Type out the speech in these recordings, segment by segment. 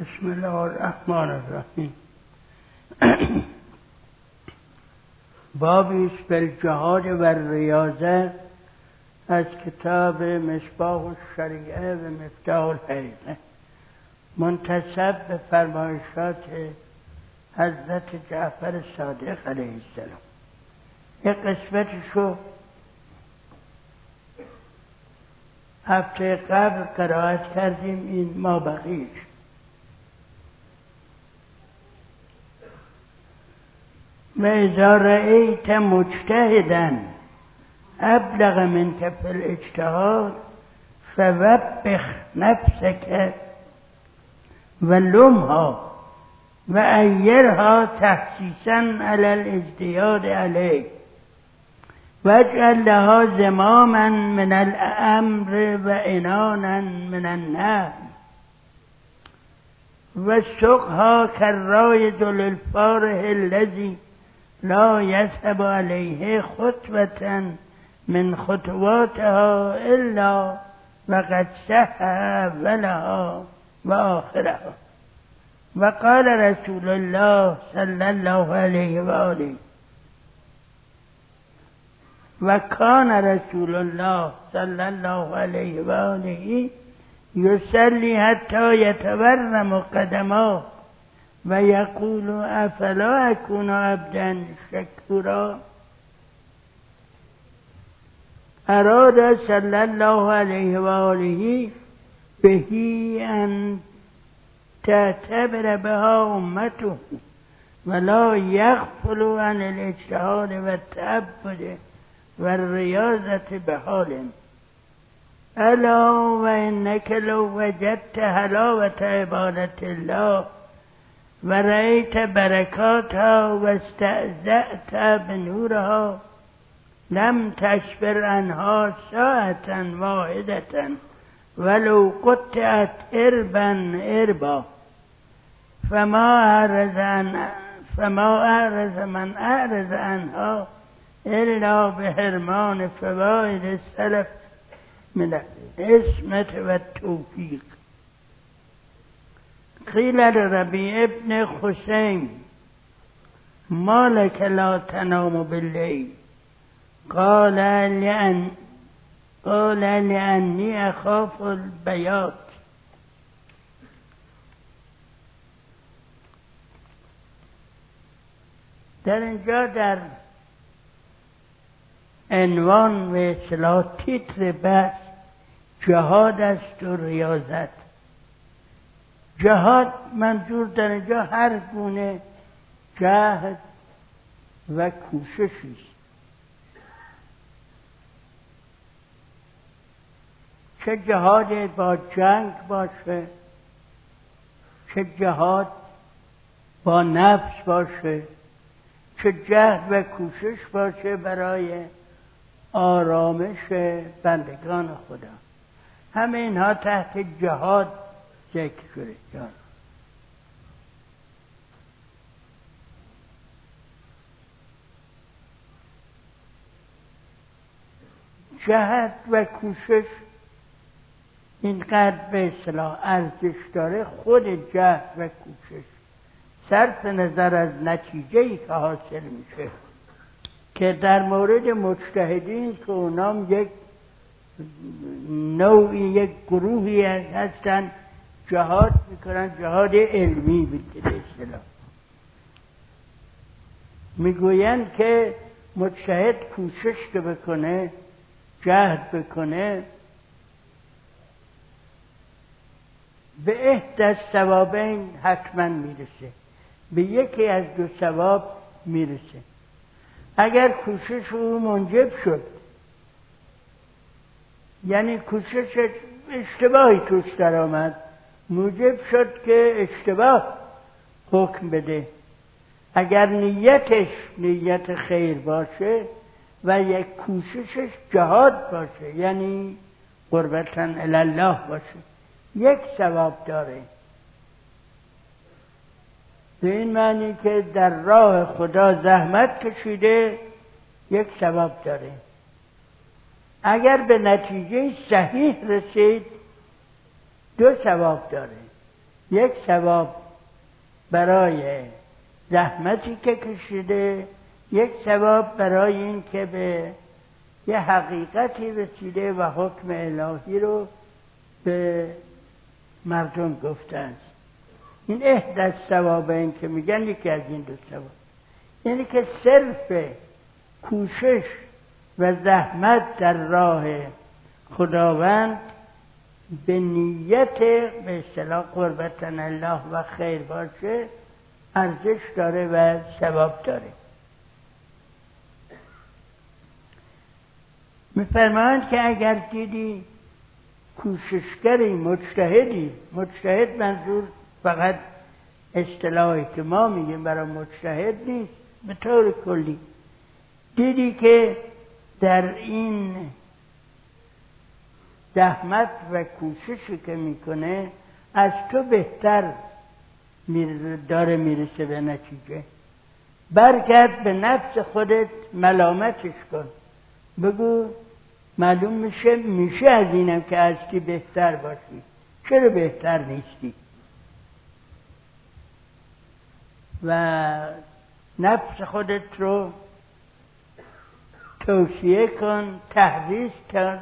بسم الله الرحمن الرحیم. بابی است بالجهاد و ریاضه از کتاب مصباح الشریعه و مفتاح الحقیقه منتصب به فرمایشات حضرت جعفر صادق علیه السلام. یک قسمتشو هفته قبل قرائت کردیم این ما بقیش و اذا رأیت مجتهدا ابلغ منك في الاجتهاد فوبخ نفسك ولمها وأيرها تحسيسا على الازدياد عليه واجعل لها زماما من الأمر وإنانا من النهي وسقها كالرايد للفارح الذي لا يذهب عليه خطوة من خطواتها إلا وقد سهى أولها وآخرها وقال رسول الله صلى الله عليه وآله وكان رسول الله صلى الله عليه وآله يصلي حتى يتورم قدماه. ويقول أفلا أكون عبدا شكورا أراد صلى الله عليه وآله به أن تعتبر بها أمته ولا يغفل عن الاجتهاد والتعبد والرياضة بحال. ألا وإنك لو وجدت حلاوة عبادة الله. ورأيت بركاتها واستأذأت بنورها لم تشبر عنها ساعة واحدة ولو قطعت إربا إربا فما أعرض عن فما أعرض من أعرض عنها إلا بحرمان فوائد السلف من العصمة والتوفيق. قيل لربيع ابن خسيم ما لك لا تنام بالليل قال لأن قال لأني أخاف البياض در اینجا در عنوان و اصلاح تیتر بحث جهاد است و ریاضت. جهاد منظور در اینجا هر گونه جهد و کوششی است. چه جهاد با جنگ باشه چه جهاد با نفس باشه چه جهد و کوشش باشه برای آرامش بندگان خدا. همه اینها تحت جهاد جان جهد و کوشش اینقدر به اصلاح ارزش داره خود جهد و کوشش. صرف نظر از نتیجه ای که حاصل میشه. که در مورد مجتهدین که اونام یک نوعی یک گروهی هستن جهاد می‌کنن جهاد علمی به اصطلاح. می‌گویند که مجتهد کوشش که بکنه جهد بکنه به احد از ثوابین حتما می‌رسه. به یکی از دو ثواب می‌رسه. اگر کوشش او منجب شد یعنی کوشش اشتباهی توش در آمد موجب شد که اشتباه حکم بده. اگر نیتش نیت خیر باشه و یک کوششش جهاد باشه یعنی قربتن الله باشه یک ثواب داره. به این معنی که در راه خدا زحمت کشیده یک ثواب داره. اگر به نتیجه صحیح رسید دو ثواب داره. یک ثواب برای زحمتی که کشیده یک ثواب برای این که به یه حقیقتی رسیده و حکم الهی رو به مردم گفتند این احد از ثواب این که میگن یکی از این دو ثواب. یعنی که صرف کوشش و زحمت در راه خداوند به نیت به اصطلاح قربتن الله و خیر باشه ارزش داره و ثواب داره. میفرمایند که اگر دیدی کوششگری مجتهدی مجتهد منظور فقط اصطلاحی که ما میگیم برای مجتهد نیست به طور کلی. دیدی که در این زحمت و کوششی که می‌کنه از تو بهتر داره می‌رسه به نتیجه. برگرد به نفس خودت ملامتش کن. بگو معلوم میشه میشه از اینم که از کی بهتر باشی. چرا بهتر نیستی؟ و نفس خودت رو توصیه کن تحریز کن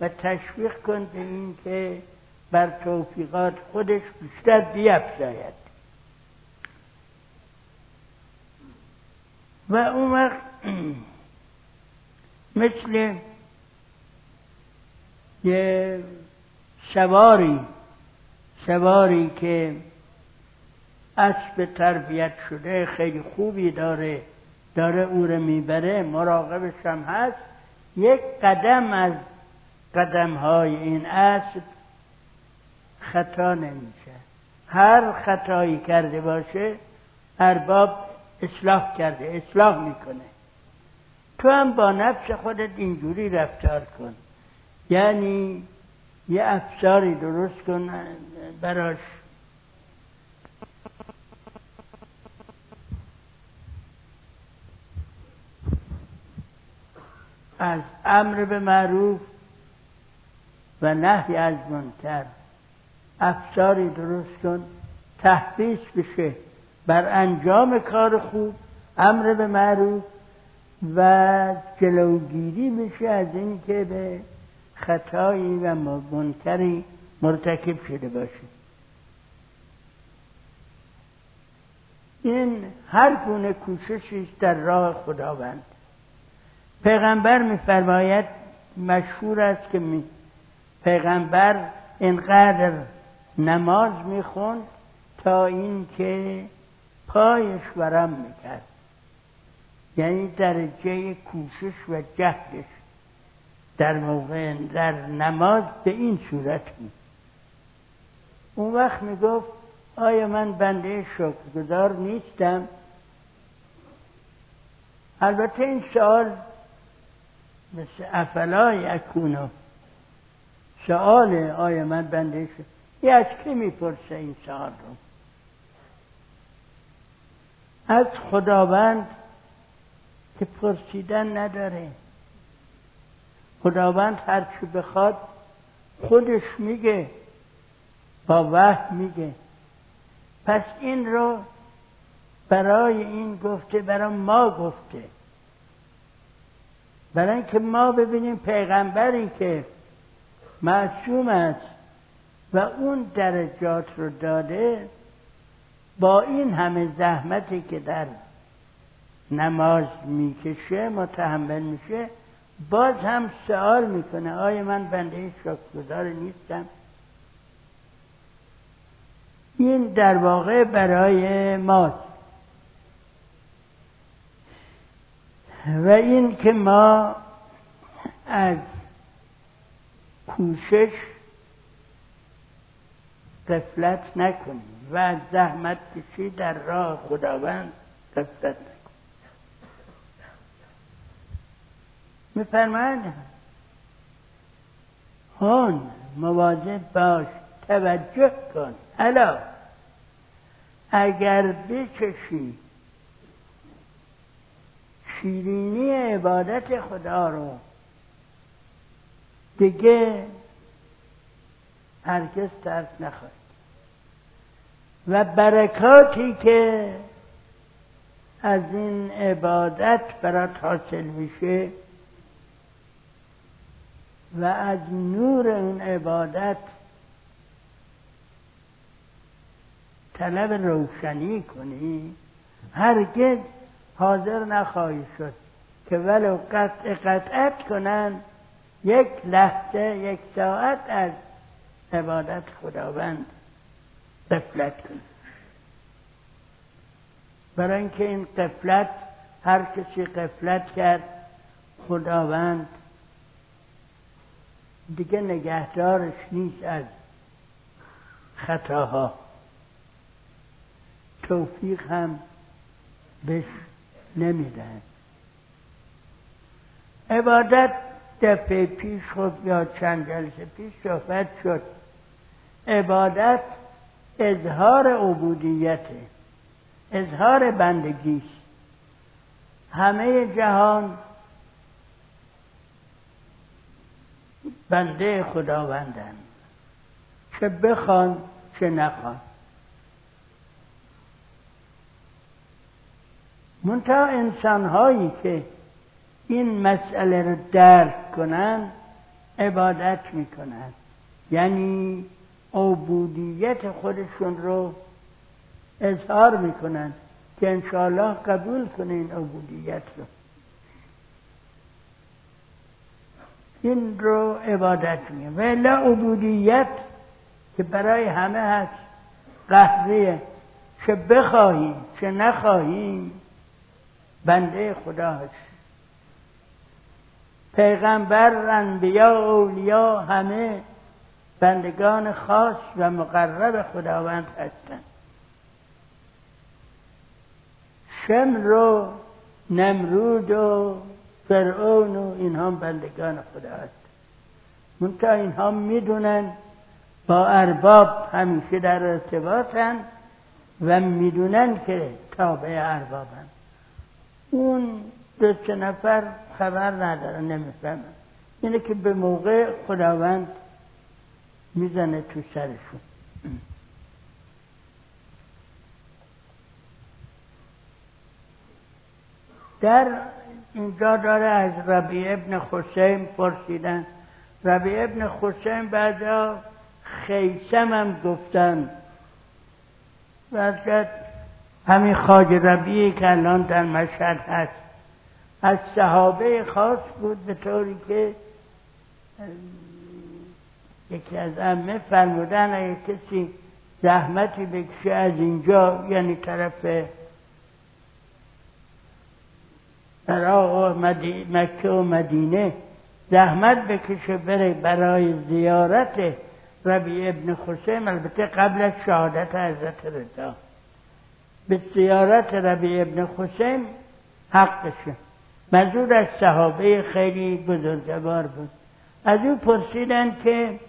و تشویق کن به این که بر توفیقات خودش بیشتر بیفزاید. و اون وقت مثل یه سواری سواری که اسب تربیت شده خیلی خوبی داره داره او رو می‌بره مراقبش هم هست یک قدم از قدم های این اسب خطا نمیشه. هر خطایی کرده باشه ارباب اصلاح کرده اصلاح می‌کنه. تو هم با نفس خودت اینجوری رفتار کن. یعنی یه افساری درست کن براش. از امر به معروف و نهی از منکر. افساری درست کن. تحبیس بشه. بر انجام کار خوب امر به معروف و جلوگیری بشه از اینکه به خطایی و منکری مرتکب شده باشه. این هر گونه کوششی در راه خداوند. پیغمبر میفرماید مشهور است که می پیغمبر اینقدر نماز می‌خوند تا اینکه پایش ورم می‌کرد. یعنی درجه کوشش و جهدش در موقع در نماز به این صورت بود. اون وقت می‌گفت آیا من بنده شکرگزار نیستم؟ البته این سوال مثل افلا یکونو سوال آیا من بنده یه از کی می‌پرسه این سوال رو. از خداوند که پرسیدن نداره. خداوند هرچی بخواد خودش میگه با وحی میگه. پس این رو برای این گفته برای ما گفته. برای اینکه ما ببینیم پیغمبری که معصوم است و اون درجات رو داده با این همه زحمتی که در نماز می‌کشه متحمل میشه باز هم سوال می‌کنه آیا من بنده شکرگزار نیستم؟ این در واقع برای ماست. و این که ما از کوشش قفلت نکنیم و زحمت کشی در راه خداوند قفلت نکنیم میفرماید؟ هون مواظب باش توجه کن. الا اگر بچشی شیرینی عبادت خدا رو دیگه هرگز ترک نخواهد و برکاتی که از این عبادت برات حاصل میشه و از نور اون عبادت طلب روشنی کنی هرگز حاضر نخواهی شد که ولو قطع قطعت کنن یک لحظه یک ساعت از عبادت خداوند قفلت کنی برای اینکه این قفلت هر کسی قفلت کرد خداوند دیگه نگهدارش نیست از خطاها. توفیق هم بهش نمیدن عبادت دفعه پیش خود یا چند جلسه پیش صحبت شد. عبادت اظهار عبودیته اظهار بندگی همه جهان بنده خداوندن چه بخوان چه نخوان. منتها انسان هایی که این مسئله رو درک کنند عبادت می‌کنند یعنی عبودیت خودشون رو اظهار می‌کنند که انشاءالله قبول کنه این عبودیت رو. این رو عبادت میگه و الا عبودیت که برای همه هست. قهریه چه بخواهیم چه نخواهیم بنده خدا هست. پیغمبر انبیا اولیا همه بندگان خاص و مقرب خداوند هستند. شم رو نمرود و فرعون و اینها بندگان خدا هست. منتها اینها می‌دونن با ارباب همیشه در ارتباطن و می‌دونن که تابع اربابن. اون دو سه نفر خبر ندارن نمی‌فهمن. اینه که به موقع خداوند می‌زنه تو سرشون. در اینجا داره از ربی ابن خسیم پرسیدن. ربی ابن خسیم بعدا خیسم هم گفتن. و همین خاج ربیعی که الان در مشهد هست. از صحابه خاص بود به طوری که یکی از امه فرمودن اگه کسی زحمتی بکشه از اینجا یعنی طرف عراق و مکه و مدینه زحمت بکشه بره برای زیارت ربی ابن خسیم البته قبل از شهادت حضرت رضا. به زیارت ربی ابن خسیم حقشه منظور از صحابه خیلی بزرگوار بود. از او پرسیدن که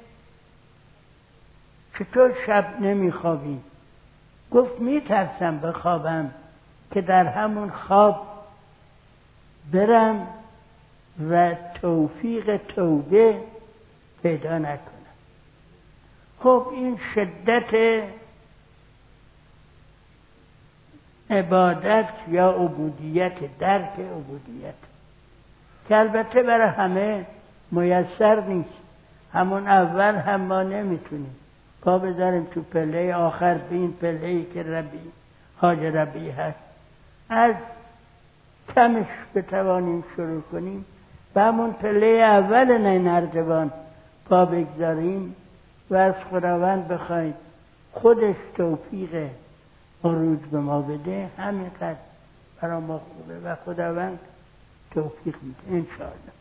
چطور شب نمیخوابی؟ گفت میترسم بخوابم که در همون خواب برم و توفیق توبه پیدا نکنم. خب این شدت عبادت یا عبودیت درک عبودیت. که البته برای همه میسر نیست. همون اول هم ما نمی‌تونیم. پا بذاریم تو پله آخر به این پله که ربی حاج ربی هست. از کمش بتوانیم شروع کنیم. و همون پله اول نه نردبان پا بگذاریم و از خداوند بخواید خودش توفیق عروج به ما بده همینقدر برای ما خوبه و خداوند توفیق میده انشاءالله.